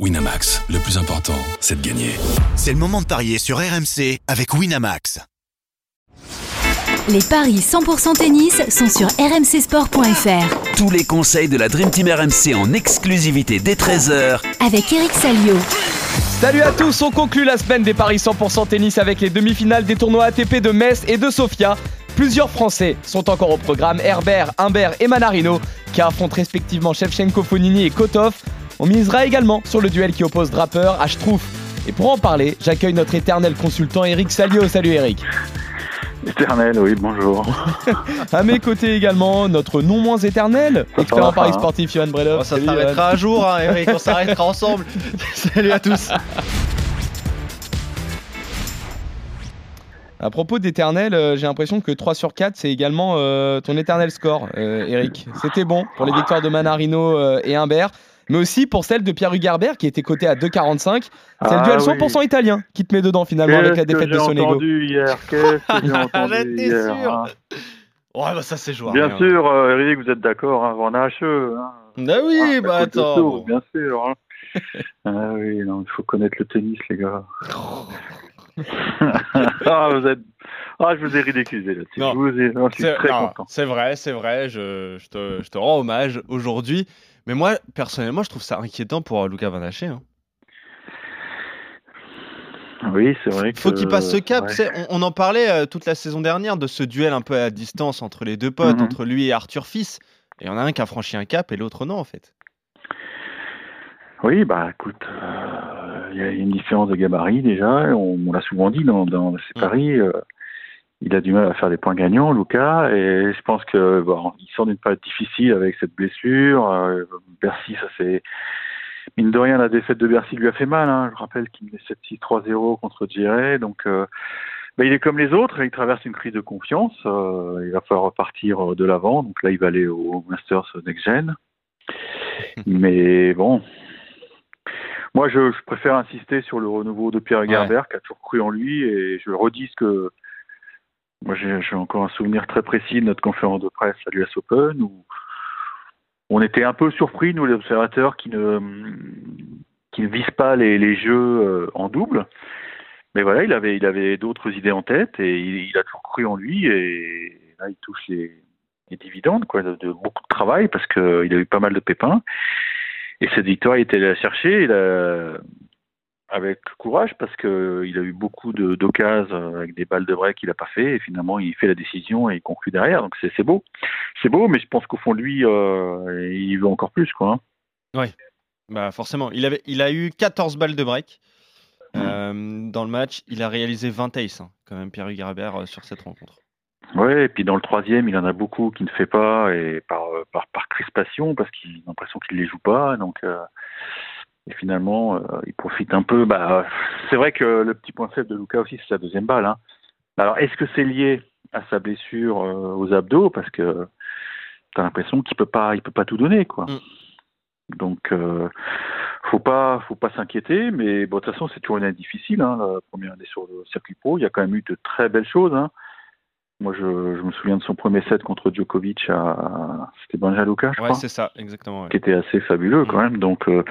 Winamax, le plus important, c'est de gagner. C'est le moment de parier sur RMC avec Winamax. Les paris 100% tennis sont sur rmcsport.fr. Tous les conseils de la Dream Team RMC en exclusivité dès 13h Avec Eric Salio. Salut à tous, on conclut la semaine des paris 100% tennis avec les demi-finales des tournois ATP de Metz et de Sofia. Plusieurs Français sont encore au programme, Herbert, Humbert et Manarino, qui affrontent respectivement Shevchenko, Fonini et Kotov. On misera également sur le duel qui oppose Draper à Schtroumpf. Et pour en parler, j'accueille notre éternel consultant Eric Salio. Salut Eric. Éternel, oui, bonjour. à mes côtés également, notre non moins éternel, expert en paris hein. sportif, Johan Brelov. Oh, ça s'arrêtera un jour, hein, Eric, on s'arrêtera ensemble. Salut à tous. À propos d'éternel, euh, j'ai l'impression que 3 sur 4, c'est également euh, ton éternel score, euh, Eric. C'était bon pour les victoires de Manarino euh, et Humbert, mais aussi pour celle de Pierre Hugerbert qui était coté à 2,45. C'est Ah le duel oui. 100% italien qui te met dedans finalement avec la Qu'est-ce que défaite de j'ai Sonego. entendu hier Qu'est-ce que j'ai entendu hier sûr. hein Ouais, bah ça c'est jouable. Bien sûr, euh, Eric, vous êtes d'accord, hein, avant HE. Hein. Bah oui, Ah, bah attends. Bien sûr. hein. ah oui, non, il faut connaître le tennis, les gars. ah, vous êtes... ah, je vous ai ridiculisé là-dessus. Je, vous ai... non, je suis C'est très non, content. c'est vrai, c'est vrai, je, je te, je te rends hommage aujourd'hui. Mais moi, personnellement, je trouve ça inquiétant pour Lucas Van Haché. Hein. Oui, c'est vrai que... Faut qu'il passe ce cap. ouais. On, on en parlait euh, toute la saison dernière de ce duel un peu à distance entre les deux potes, Mhm. entre lui et Arthur Fils. Et il y en a un qui a franchi un cap et l'autre non, en fait. Oui, bah écoute, euh, il y a une différence de gabarit déjà. On, on l'a souvent dit dans, dans ces Mm. paris. euh, il a du mal à faire des points gagnants, Lucas, et je pense que bon, il sort d'une période difficile avec cette blessure. Euh, Bercy, ça c'est mine de rien, la défaite de Bercy lui a fait mal. Hein. Je rappelle qu'il met 7-6 3-0 contre Djiré, donc. euh, bah, il est comme les autres, il traverse une crise de confiance. euh, il va falloir repartir euh, de l'avant. Donc là, il va aller au Masters Next Gen. Mais bon, moi, je, je préfère insister sur le renouveau de Pierre Gerbert, qui a toujours cru en lui, et je redis ce que. Moi, j'ai encore un souvenir très précis de notre conférence de presse à l'US Open, où on était un peu surpris, nous, les observateurs, qui ne, qui ne visent pas les, jeux euh, en double. Mais voilà, il avait, il avait d'autres idées en tête, et il, a toujours cru en lui, et là, il touche les, dividendes, quoi, de, de beaucoup de travail, parce qu'il a eu pas mal de pépins. Et cette victoire, il était allé la chercher il a, avec courage parce qu'il a eu beaucoup de- d'occasions avec des balles de break qu'il n'a pas fait. Et finalement, il fait la décision et il conclut derrière. Donc c'est beau. C'est beau, mais je pense qu'au fond lui, euh, il veut encore plus. Quoi, hein. Bah forcément, il, avait, il a eu 14 balles de break euh, dans le match. Il a réalisé 20 aces, hein, quand même, Pierre Hugerbert, euh, sur cette rencontre. Ouais, et puis dans le troisième, il en a beaucoup qui ne fait pas et par, euh, par, par crispation parce qu'il a l'impression qu'il les joue pas. Donc, euh, et finalement, euh, il profite un peu. Bah, c'est vrai que le petit point faible de Lucas aussi, c'est sa deuxième balle. Hein. Alors, est-ce que c'est lié à sa blessure euh, aux abdos? Parce que tu as l'impression qu'il peut pas, il peut pas tout donner, quoi. Mm. Donc, euh, faut pas, faut pas s'inquiéter. Mais bon, de toute façon, c'est toujours une année difficile. Hein, la première année sur le circuit pro, il y a quand même eu de très belles choses. Hein. Moi, je, je me souviens de son premier set contre Djokovic à, c'était Banja Luka, je Ouais, crois, c'est ça, exactement. ouais. qui était assez fabuleux quand même. Donc, euh,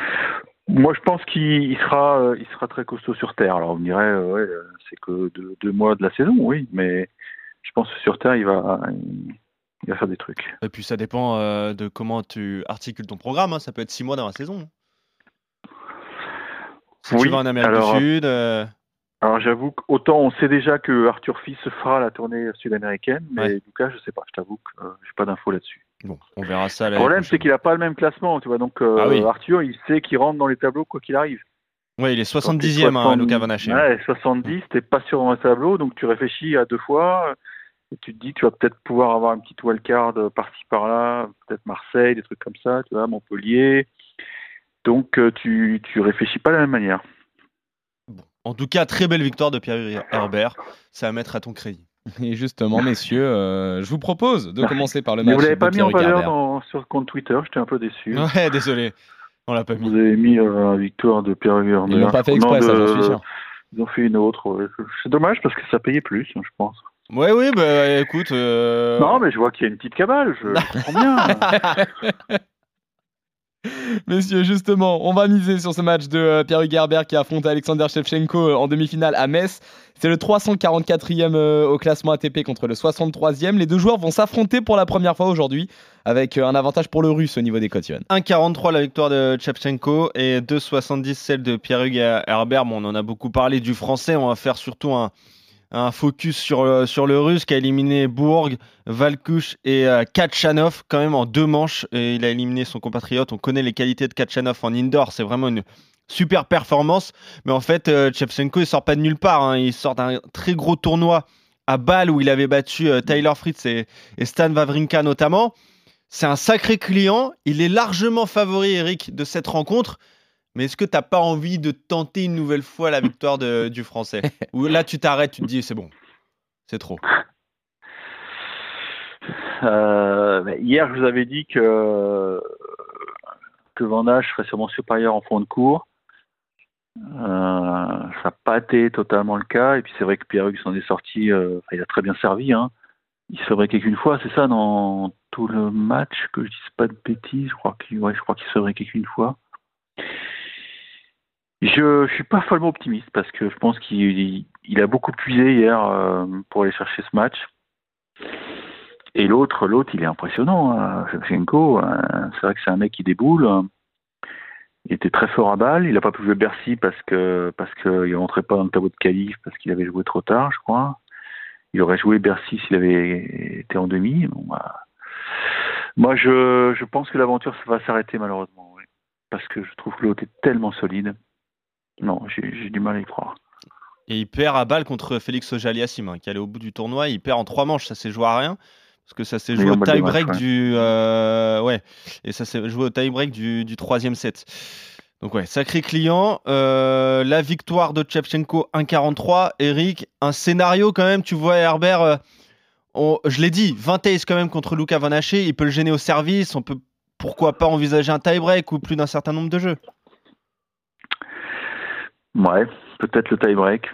moi, je pense qu'il il sera, euh, il sera très costaud sur terre. Alors, on me dirait, euh, ouais, euh, c'est que deux, deux mois de la saison, oui, mais je pense que sur terre, il va, il va faire des trucs. Et puis ça dépend euh, de comment tu articules ton programme. hein. Ça peut être 6 mois dans la saison. hein. Si tu Oui, vas en Amérique alors, du Sud, euh, Alors, j'avoue qu'autant on sait déjà que Arthur Fils fera la tournée sud-américaine, mais Ouais. Lucas, je sais pas. Je t'avoue que euh, j'ai pas d'infos là-dessus. Bon, on verra ça. Le problème, c'est qu'il a pas le même classement, tu vois. Donc, euh, Ah oui. Arthur, il sait qu'il rentre dans les tableaux quoi qu'il arrive. Ouais, il est Quand t'es 70e, hein, 60 Luca Van Haché. Ouais, 70, t'es pas sûr dans le tableau, donc tu réfléchis à deux fois. Et tu te dis, tu vas peut-être pouvoir avoir un petit wildcard par-ci par-là, peut-être Marseille, des trucs comme ça, tu vois, Montpellier. Donc, euh, tu, tu réfléchis pas de la même manière. Bon. En tout cas, très belle victoire de Pierre Herbert. C'est à mettre à ton crédit. Et justement, messieurs, euh, je vous propose de commencer par le Mais match. vous l'avez de pas mis en Pierre valeur dans- sur le compte Twitter, j'étais un peu déçu. Ouais, désolé. On l'a pas Vous mis. avez mis euh, la victoire de Pierre Huger. Ils l'ont pas fait exprès, ça, j'en suis sûr. Ils ont fait une autre. C'est dommage parce que ça payait plus, je pense. Ouais, oui, bah écoute. euh, Non, mais je vois qu'il y a une petite cabale, je, comprends bien. Messieurs, justement, on va miser sur ce match de euh, Pierre-Hugues Herbert qui affronte Alexander Shevchenko en demi-finale à Metz. C'est le 344e euh, au classement ATP contre le 63e. Les deux joueurs vont s'affronter pour la première fois aujourd'hui avec un avantage pour le russe au niveau des cotes 1,43 la victoire de Shevchenko et 2,70 celle de Pierre-Hugues Herbert. On en a beaucoup parlé du français. On va faire surtout un, focus sur le, sur le russe qui a éliminé Bourg, Valkush et euh, quand même en deux manches. Et il a éliminé son compatriote. On connaît les qualités de Kachanov en indoor. C'est vraiment une super performance. Mais en fait, euh, Chevchenko, il sort pas de nulle part. Hein. Il sort d'un très gros tournoi à Bâle où il avait battu euh, Tyler Fritz et, Stan Wawrinka notamment. C'est un sacré client. Il est largement favori, Eric, de cette rencontre. Mais est-ce que tu n'as pas envie de tenter une nouvelle fois la victoire du Français? Ou là, tu t'arrêtes, tu te dis, c'est bon, c'est trop. Euh, hier, je vous avais dit que, que Van serait sûrement supérieur en fond de cours. Euh, ça n'a pas été totalement le cas. Et puis c'est vrai que Pierre-Hugues s'en est sorti, euh, il a très bien servi. Hein. Il se fabriquait qu'une fois, c'est ça, dans tout le match, que je dise pas de bêtises. Je crois qu'il ouais, qu'il se fabriquait qu'une fois. Je, je suis pas follement optimiste parce que je pense qu'il il a beaucoup puisé hier euh, pour aller chercher ce match. Et l'autre, l'autre, il est impressionnant. Hein, Shevchenko, hein. c'est vrai que c'est un mec qui déboule. Il était très fort à balle. Il n'a pas pu jouer Bercy parce que parce qu'il rentrait pas dans le tableau de qualif parce qu'il avait joué trop tard, je crois. Il aurait joué Bercy s'il avait été en demi. Bah. Moi, je, pense que l'aventure va s'arrêter malheureusement, parce que je trouve que l'autre est tellement solide. Non, j'ai du mal à y croire. Et il perd à balle contre Félix Ojaliassim, hein, qui allait au bout du tournoi. Il perd en trois manches, ça s'est joué à rien. Parce que ça s'est joué, au tie-break du. Euh, ouais. Et ça s'est joué au tie-break du, troisième set. Donc, ouais, sacré client. Euh, la victoire de Chevchenko 1,43. Eric, un scénario quand même, tu vois, Herbert. Euh, je l'ai dit, 20 aces quand même contre Luca Van Haché. Il peut le gêner au service. On peut pourquoi pas envisager un tie-break ou plus d'un certain nombre de jeux? Ouais, peut-être le tie-break.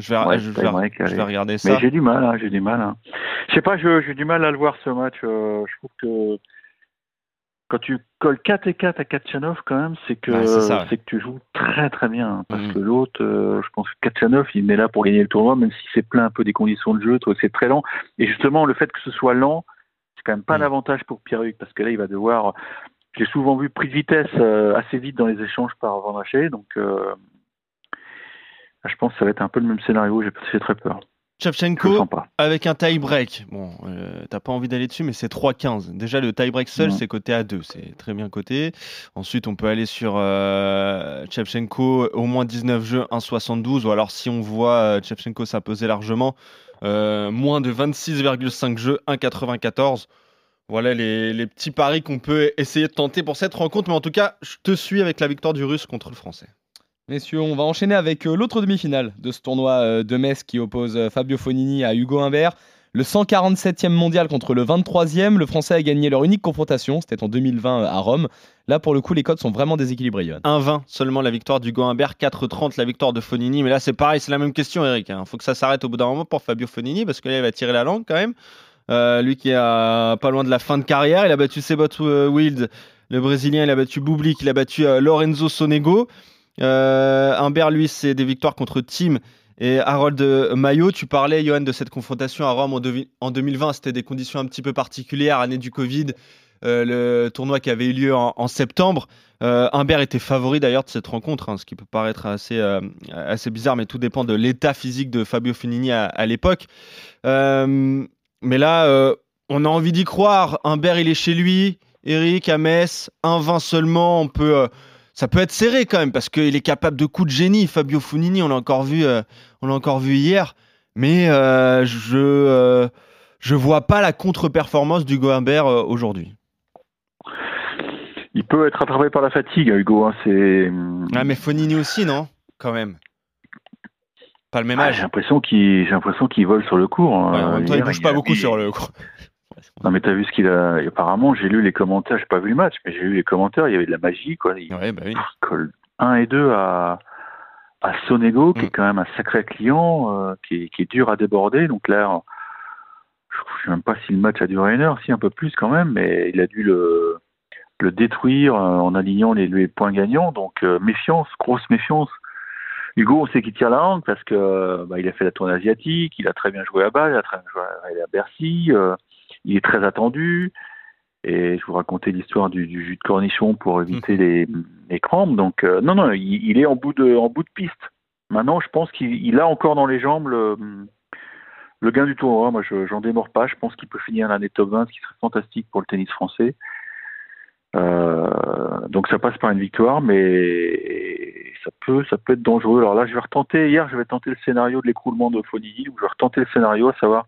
Je vais, je, vais, regarder ça. Mais j'ai du mal, hein, j'ai du mal. Hein. Je sais pas, j'ai du mal à le voir ce match. Euh, je trouve que quand tu colles 4 et 4 à Kachanov, quand même, c'est que c'est que tu joues très très bien. Hein, parce mm. que l'autre, euh, je pense que Kachanov, il est là pour gagner le tournoi, même si c'est plein un peu des conditions de jeu, c'est très lent. Et justement, le fait que ce soit lent, c'est quand même pas un mm. avantage pour Pierre-Hugues, parce que là, il va devoir. J'ai souvent vu pris de vitesse euh, assez vite dans les échanges par Van Haché, donc je pense que ça va être un peu le même scénario, j'ai très peur. Chevchenko avec un tie-break. Bon, euh, t'as pas envie d'aller dessus, mais c'est 3-15. Déjà, le tie-break seul, c'est coté à 2. C'est très bien coté. Ensuite, on peut aller sur euh, au moins 19 jeux, 1,72. Ou alors, si on voit euh, s'imposer largement, euh, moins de 26,5 jeux, 1,94. Voilà les, les petits paris qu'on peut essayer de tenter pour cette rencontre. Mais en tout cas, je te suis avec la victoire du Russe contre le Français. Messieurs, on va enchaîner avec euh, l'autre demi-finale de ce tournoi euh, de Metz qui oppose euh, Fabio Fonini à Hugo Humbert. Le 147e mondial contre le 23e. Le Français a gagné leur unique confrontation, c'était en 2020 à Rome. Là, pour le coup, les codes sont vraiment déséquilibrés. 1-20 seulement la victoire d'Hugo Humbert, 4-30 la victoire de Fonini. Mais là, c'est pareil, c'est la même question, Eric. Il hein. faut que ça s'arrête au bout d'un moment pour Fabio Fonini parce que là, il va tirer la langue quand même. lui qui est pas loin de la fin de carrière, il a battu Sebot Wild, le Brésilien, il a battu Bublik, il a battu Lorenzo Sonego. Euh, Humbert, lui, c'est des victoires contre Tim et Harold Maillot. Tu parlais, Johan, de cette confrontation à Rome en, 2020. C'était des conditions un petit peu particulières, année du Covid. Euh, le tournoi qui avait eu lieu en, septembre. Euh, Humbert était favori d'ailleurs de cette rencontre, hein, ce qui peut paraître assez, assez bizarre, mais tout dépend de l'état physique de Fabio Finini à, l'époque. mais là, on a envie d'y croire. Humbert, il est chez lui. Eric à Metz, 1-20 seulement. On peut ça peut être serré quand même parce qu'il est capable de coups de génie. Fabio Funini, on l'a encore vu, euh, on l'a encore vu hier, mais euh, je euh, je vois pas la contre-performance d'Hugo Humbert aujourd'hui. Il peut être rattrapé par la fatigue, Hugo. Hein, c'est. Ah, mais Fonini aussi, non Quand même. Pas le même ah, âge. j'ai l'impression qu'il, j'ai l'impression qu'il vole sur le cours. Hein. en même temps, il bouge pas beaucoup sur le cours. Non, mais t'as vu ce qu'il a. Apparemment, j'ai lu les commentaires, j'ai pas vu le match, mais j'ai lu les commentaires, il y avait de la magie, quoi. Il ouais, bah oui. colle 1 et 2 à, à Sonego, qui est mm. quand même un sacré client, euh, qui, est, qui, est, dur à déborder. Donc là, je sais même pas si le match a duré une heure, si un peu plus quand même, mais il a dû le. le détruire euh, en alignant les, les points gagnants. Donc euh, méfiance, grosse méfiance. Hugo, on sait qu'il tire la langue parce que bah, il a fait la tournée asiatique, il a très bien joué à balle, il a très bien joué à, à Bercy, euh, il est très attendu. Et je vous racontais l'histoire du, du jus de cornichon pour éviter les, les crampes. Donc euh, non, non, il, il est en bout de, en bout de piste. Maintenant, je pense qu'il il a encore dans les jambes le, le gain du tournoi. Moi, je j'en démords pas. Je pense qu'il peut finir l'année top 20, ce qui serait fantastique pour le tennis français. Euh, donc ça passe par une victoire, mais ça peut, ça peut être dangereux. Alors là, je vais retenter. Hier, je vais tenter le scénario de l'écroulement de Fonini, ou je vais retenter le scénario, à savoir,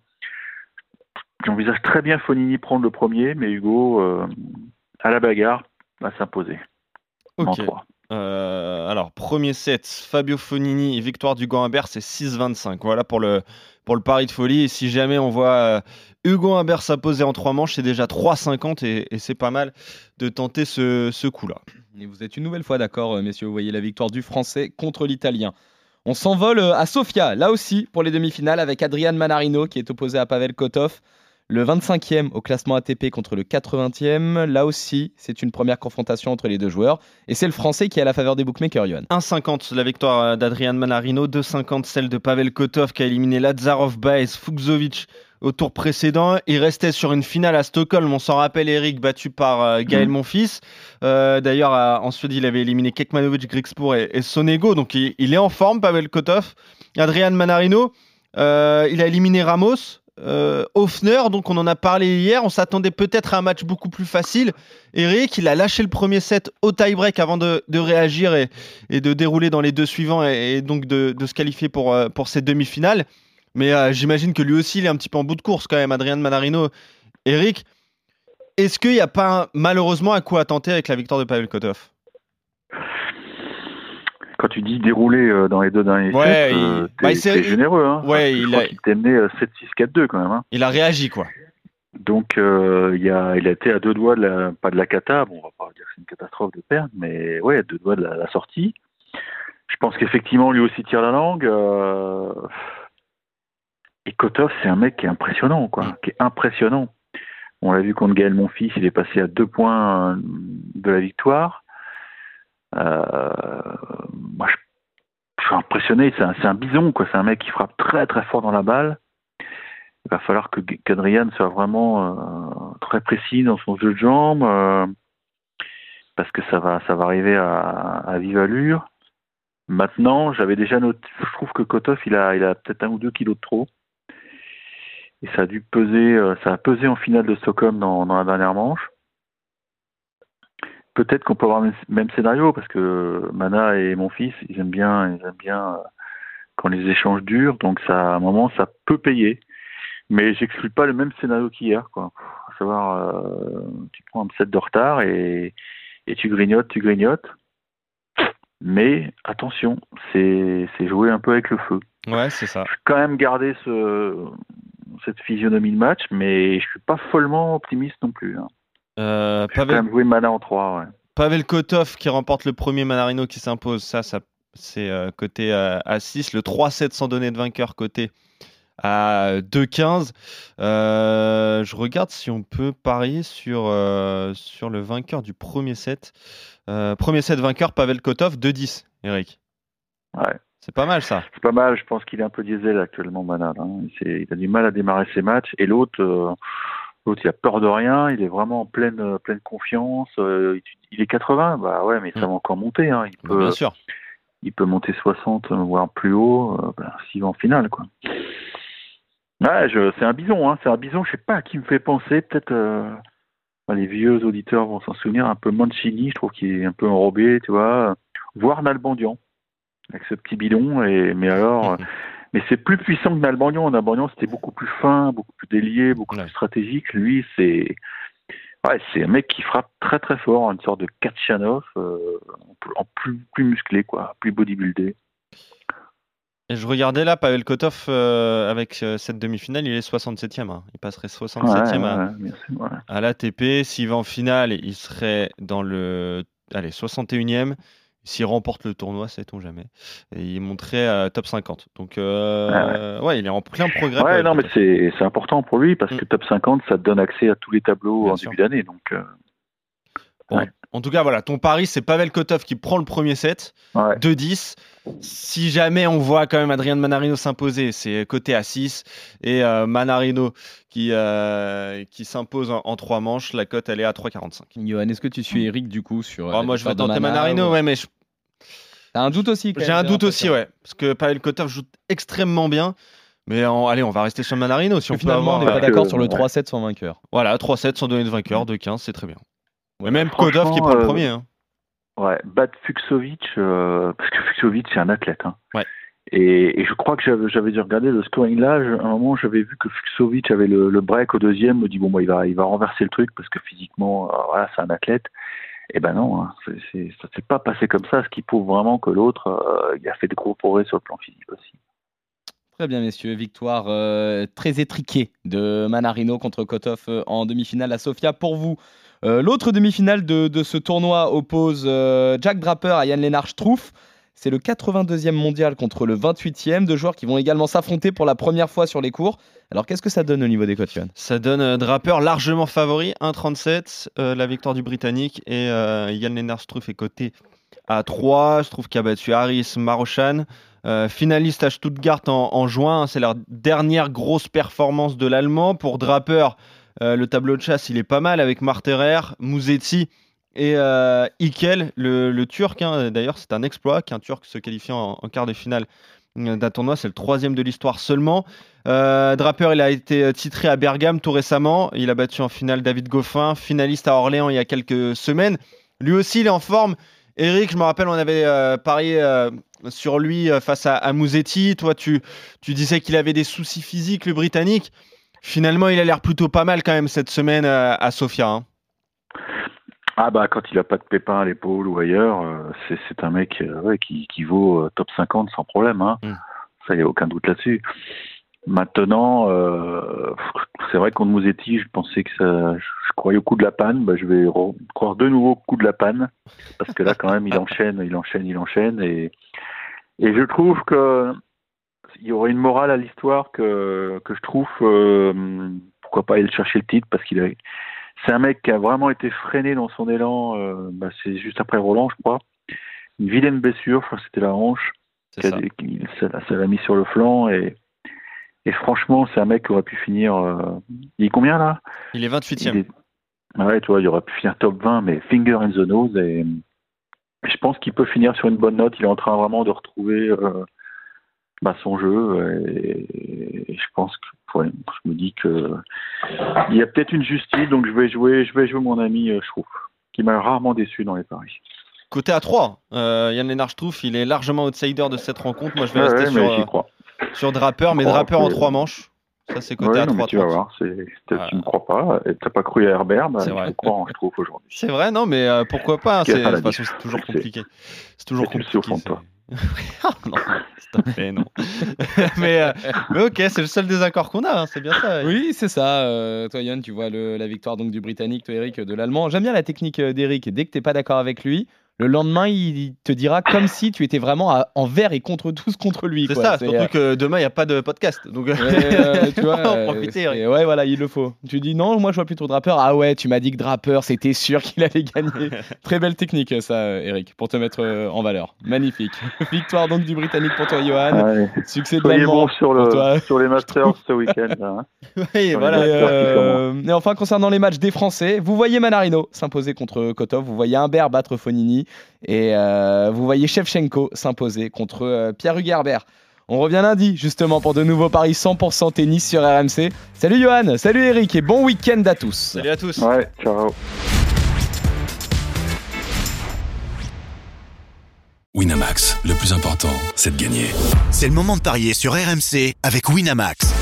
j'envisage très bien Fonini prendre le premier, mais Hugo, euh, à la bagarre, va s'imposer. En Ok. 3. Euh, alors, premier set, Fabio Fonini, victoire du Humbert, c'est 6-25. Voilà pour le, pour le pari de folie. Et si jamais on voit euh, Hugo Humbert s'imposer en trois manches, c'est déjà 3-50 et, et c'est pas mal de tenter ce, ce coup-là. Et vous êtes une nouvelle fois d'accord, euh, messieurs. Vous voyez la victoire du Français contre l'Italien. On s'envole à Sofia, là aussi, pour les demi-finales, avec Adrian Manarino qui est opposé à Pavel Kotov. Le 25e au classement ATP contre le 80e. Là aussi, c'est une première confrontation entre les deux joueurs. Et c'est le Français qui est à la faveur des bookmakers, Johan. 1,50 la victoire euh, d'Adrian Manarino, 2,50 celle de Pavel Kotov qui a éliminé Lazarov, Baez, Fuxovic au tour précédent. Il restait sur une finale à Stockholm, on s'en rappelle Eric, battu par euh, Gaël Monfils. Euh, D'ailleurs, en Suède, il avait éliminé Kekmanovic, Grigspor et, et Sonego, donc il, il est en forme, Pavel Kotov. Adrian Manarino, euh, il a éliminé Ramos. Euh, Hofner, donc on en a parlé hier, on s'attendait peut-être à un match beaucoup plus facile. Eric, il a lâché le premier set au tie-break avant de, réagir et, de dérouler dans les deux suivants et, donc de, se qualifier pour, euh, pour demi-finales. Mais euh, j'imagine que lui aussi, il est un petit peu en bout de course quand même, Adrien Manarino. Eric, est-ce qu'il n'y a pas malheureusement un coup à tenter avec la victoire de Pavel Kotov? Quand tu dis dérouler euh, dans les deux derniers Ouais, sets, il- euh, bah, t'es généreux. Hein, Ouais, il a- mené euh, 7-6-4-2 quand même. Hein. Il a réagi quoi. Donc euh, il, a, il a été à deux doigts, de la, pas de la cata, bon on va pas dire que c'est une catastrophe de perdre, mais ouais, à deux doigts de la, la sortie. Je pense qu'effectivement lui aussi tire la langue. euh, Et Kotov, c'est un mec qui est impressionnant, quoi, qui est impressionnant. On l'a vu contre Gaël Monfils, il est passé à deux points euh, de la victoire. Euh, moi, je, suis impressionné. C'est un, bison, quoi. C'est un mec qui frappe très très fort dans la balle. Il va falloir que qu'Adrian soit vraiment euh, très précis dans son jeu de jambes, euh, parce que ça va ça va arriver à, à vive allure. Maintenant, j'avais déjà noté. Je trouve que Kotov, il a il a peut-être un ou deux kilos de trop. Et ça a dû peser, ça a pesé en finale de Stockholm dans, dans la dernière manche. Peut-être qu'on peut avoir le même- scénario parce que Mana et mon fils, ils aiment bien, ils aiment bien euh, quand les échanges durent. Donc ça, à un moment, ça peut payer. Mais j'exclus pas le même scénario qu'hier, quoi. À savoir, euh, tu prends un set de retard et, et tu grignotes, tu grignotes. Mais attention, c'est c'est jouer un peu avec le feu Ouais, c'est ça. je vais quand même garder ce, cette physionomie de match, mais je suis pas follement optimiste non plus. Hein. Euh, vais quand Pavel, même jouer Mana en 3. Ouais. Pavel Kotov qui remporte le premier Manarino qui s'impose, ça, ça c'est euh, côté euh, à 6. Le 3-7 sans donner de vainqueur côté à 2-15. Euh, je regarde si on peut parier sur, euh, sur le vainqueur du premier set. Premier set vainqueur, Pavel Kotov, 2-10, Eric. Ouais. C'est pas mal ça. C'est pas mal, je pense qu'il est un peu diesel actuellement, Mana. hein. Il, a du mal à démarrer ses matchs. Et l'autre, l'autre, il a peur de rien, il est vraiment en pleine, euh, pleine confiance. euh, il, est 80, bah ouais, mais ça Mm. va encore monter. Hein. Il, Bah, peut, bien sûr. il peut monter 60, euh, voire plus haut, euh, bah, s'il va en finale. Quoi. Ouais, c'est un bison, hein. c'est un bison, je sais pas à qui me fait penser, peut-être euh, bah, les vieux auditeurs vont s'en souvenir, un peu Mancini, je trouve qu'il est un peu enrobé, tu vois, voire Nalbandian, avec ce petit bidon, et, mais alors, mais c'est plus puissant que Nalbandian, Nalbandian c'était beaucoup plus fin, beaucoup plus délié, beaucoup Ouais. plus stratégique, lui c'est... Ouais, c'est un mec qui frappe très très fort, une sorte de Katchanov, euh, en plus- plus, musclé, quoi, plus bodybuildé. Et je regardais là, Pavel Kotov euh, avec euh, cette demi-finale, il est 67e. hein. Il passerait 67e Ouais, à, ouais, ouais. à l'ATP. S'il va en finale, il serait dans le allez, 61e. S'il remporte le tournoi, sait-on jamais. Et il monterait à top 50. Donc, euh, ouais. il est en plein progrès. Ouais, non, mais c'est important pour lui parce que Mm. top 50, ça te donne accès à tous les tableaux Bien en sûr. début d'année. Donc, euh, Bon, Ouais. En tout cas, voilà, ton pari, c'est Pavel Kotov qui prend le premier set, Ouais. 2-10. Si jamais on voit quand même Adrian Manarino s'imposer, c'est côté à 6. Et euh, Manarino qui, euh, qui s'impose en, en 3 manches, la cote, elle est à 3,45. Johan, est-ce que tu suis Eric du coup sur. Euh, moi, je vais tenter Mana, Manarino, ou- ouais, mais je- T'as un doute aussi j'ai un doute aussi, ouais. Parce que Pavel Kotov joue extrêmement bien. Mais en- allez, on va rester sur Manarino. Si on peut Finalement, on n'est pas d'accord sur le ouais. 3-7 sans vainqueur. Voilà, 3-7 sans donner de vainqueur, 2-15, c'est très bien. Ouais, même Kodov qui prend le euh, premier. hein. Ouais, battre Fuxovic, euh, parce que Fuxovic, c'est un athlète. Hein. Ouais. Et, et je crois que j'avais, j'avais dû regarder le scoring là. je- À un moment, j'avais vu que Fuxovic avait le, le break au deuxième. Je me dis, bon, bah, il, va, il va renverser le truc parce que physiquement, euh, voilà, c'est un athlète. Et ben non, hein, c'est, c'est, ça s'est pas passé comme ça, ce qui prouve vraiment que l'autre, euh, il a fait de gros progrès sur le plan physique aussi. Très bien, messieurs. Victoire euh, très étriquée de Manarino contre Kotov en demi-finale à Sofia. Pour vous, Euh, l'autre demi-finale de, ce tournoi oppose euh, Jack Draper à Yann Lennart Struff. C'est le 82e mondial contre le 28e. Deux joueurs qui vont également s'affronter pour la première fois sur les cours. Alors, qu'est-ce que ça donne au niveau des cotes, Ça donne euh, Draper largement favori, 1,37, euh, la victoire du Britannique. Et Yann Lennart Struff est coté à 3. Je trouve qu'il a battu Harris Marochan. Finaliste à Stuttgart en, en juin, c'est leur dernière grosse performance de l'Allemand. Pour Draper, euh, le tableau de chasse, il est pas mal avec Marterer, Musetti et euh, Ikel, le, Turc. hein. D'ailleurs, c'est un exploit qu'un Turc se qualifie en, quart de finale euh, d'un tournoi. C'est le troisième de l'histoire seulement. Draper, il a été titré à Bergame tout récemment. Il a battu en finale David Goffin, finaliste à Orléans il y a quelques semaines. Lui aussi, il est en forme. Eric, je me rappelle, on avait parié sur lui face à, à Musetti. Toi, tu disais qu'il avait des soucis physiques, le Britannique. Finalement, il a l'air plutôt pas mal quand même cette semaine euh, à Sofia. hein. Ah bah quand il a pas de pépin à l'épaule ou ailleurs, euh, c'est, un mec euh, ouais, qui, qui vaut euh, top 50 sans problème. Hein. Mm. Ça, il n'y a aucun doute là-dessus. Maintenant, c'est vrai qu'on Mouzetti, je pensais que ça, je croyais au coup de la panne. Bah, je vais re- croire de nouveau au coup de la panne parce que là, quand même, il enchaîne, il enchaîne, il enchaîne, et et je trouve que il y aurait une morale à l'histoire que que je trouve euh, pourquoi pas aller chercher le titre parce qu'il a c'est un mec qui a vraiment été freiné dans son élan. euh, bah, c'est juste après Roland, je crois. Une vilaine blessure, je crois que c'était la hanche. A- ça. qui- ça l'a- ça l'a mis sur le flanc et, et franchement, c'est un mec qui aurait pu finir. euh, il est combien là? Il est 28e. Il est- Ah Ouais, tu vois, il aurait pu finir top 20, mais finger in the nose. Et je pense qu'il peut finir sur une bonne note. Il est en train vraiment de retrouver euh, bah, son jeu. Et, et je pense que, ouais, je me dis que il y a peut-être une justice, donc je vais jouer, je vais jouer mon ami euh, Schrouf, qui m'a rarement déçu dans les paris. Côté à 3, euh, Yann Lennart Struff, il est largement outsider de cette rencontre. Moi, je vais Ouais, rester ouais, sur, j'y euh, crois. sur Draper, mais crois Draper en que- 3 manches. Ça, c'est côté Ouais, à non, mais 3 tu vas voir, c'est, Ouais. tu me crois pas, et t'as pas cru à Herbert, bah, il faut croire en Schrouf aujourd'hui. C'est vrai, non, mais euh, pourquoi pas hein, c'est- De toute façon, c'est toujours compliqué. C'est toujours tu compliqué. au fond de Ah, non, s'il te plaît, non. mais, euh, mais ok, c'est le seul désaccord qu'on a, hein, c'est bien ça. Oui, c'est ça. Euh, toi, Yann, tu vois la victoire donc du Britannique, toi, Eric, de l'Allemand. J'aime bien la technique euh, d'Eric. Dès que tu n'es pas d'accord avec lui, le lendemain, il te dira comme si tu étais vraiment à- envers et contre tous contre lui. C'est ça, C'est, surtout euh, que demain, il n'y a pas de podcast. Donc, Ouais, euh, tu vois, en euh, profiter, ouais, voilà, il le faut. Tu dis non, moi je vois plutôt Draper. Ah ouais, tu m'as dit que Draper, c'était sûr qu'il allait gagner. Très belle technique, ça, Eric, pour te mettre euh, en valeur. Magnifique. Victoire donc du Britannique pour toi, Johan. Ouais. Succès de Soyez l'Allemand. bon sur, le, toi. sur les Masters ce week-end. hein. Oui, voilà. Et, euh, et enfin, concernant les matchs des Français, vous voyez Manarino s'imposer contre Kotov, vous voyez Humbert battre Fonini et euh, vous voyez Shevchenko s'imposer contre euh, Pierre-Hugues Herbert. On revient lundi justement pour de nouveaux paris 100% tennis sur RMC. Salut Johan, salut Eric et bon week-end à tous. Salut à tous. Ouais, ciao. Winamax, le plus important, c'est de gagner. C'est le moment de parier sur RMC avec Winamax.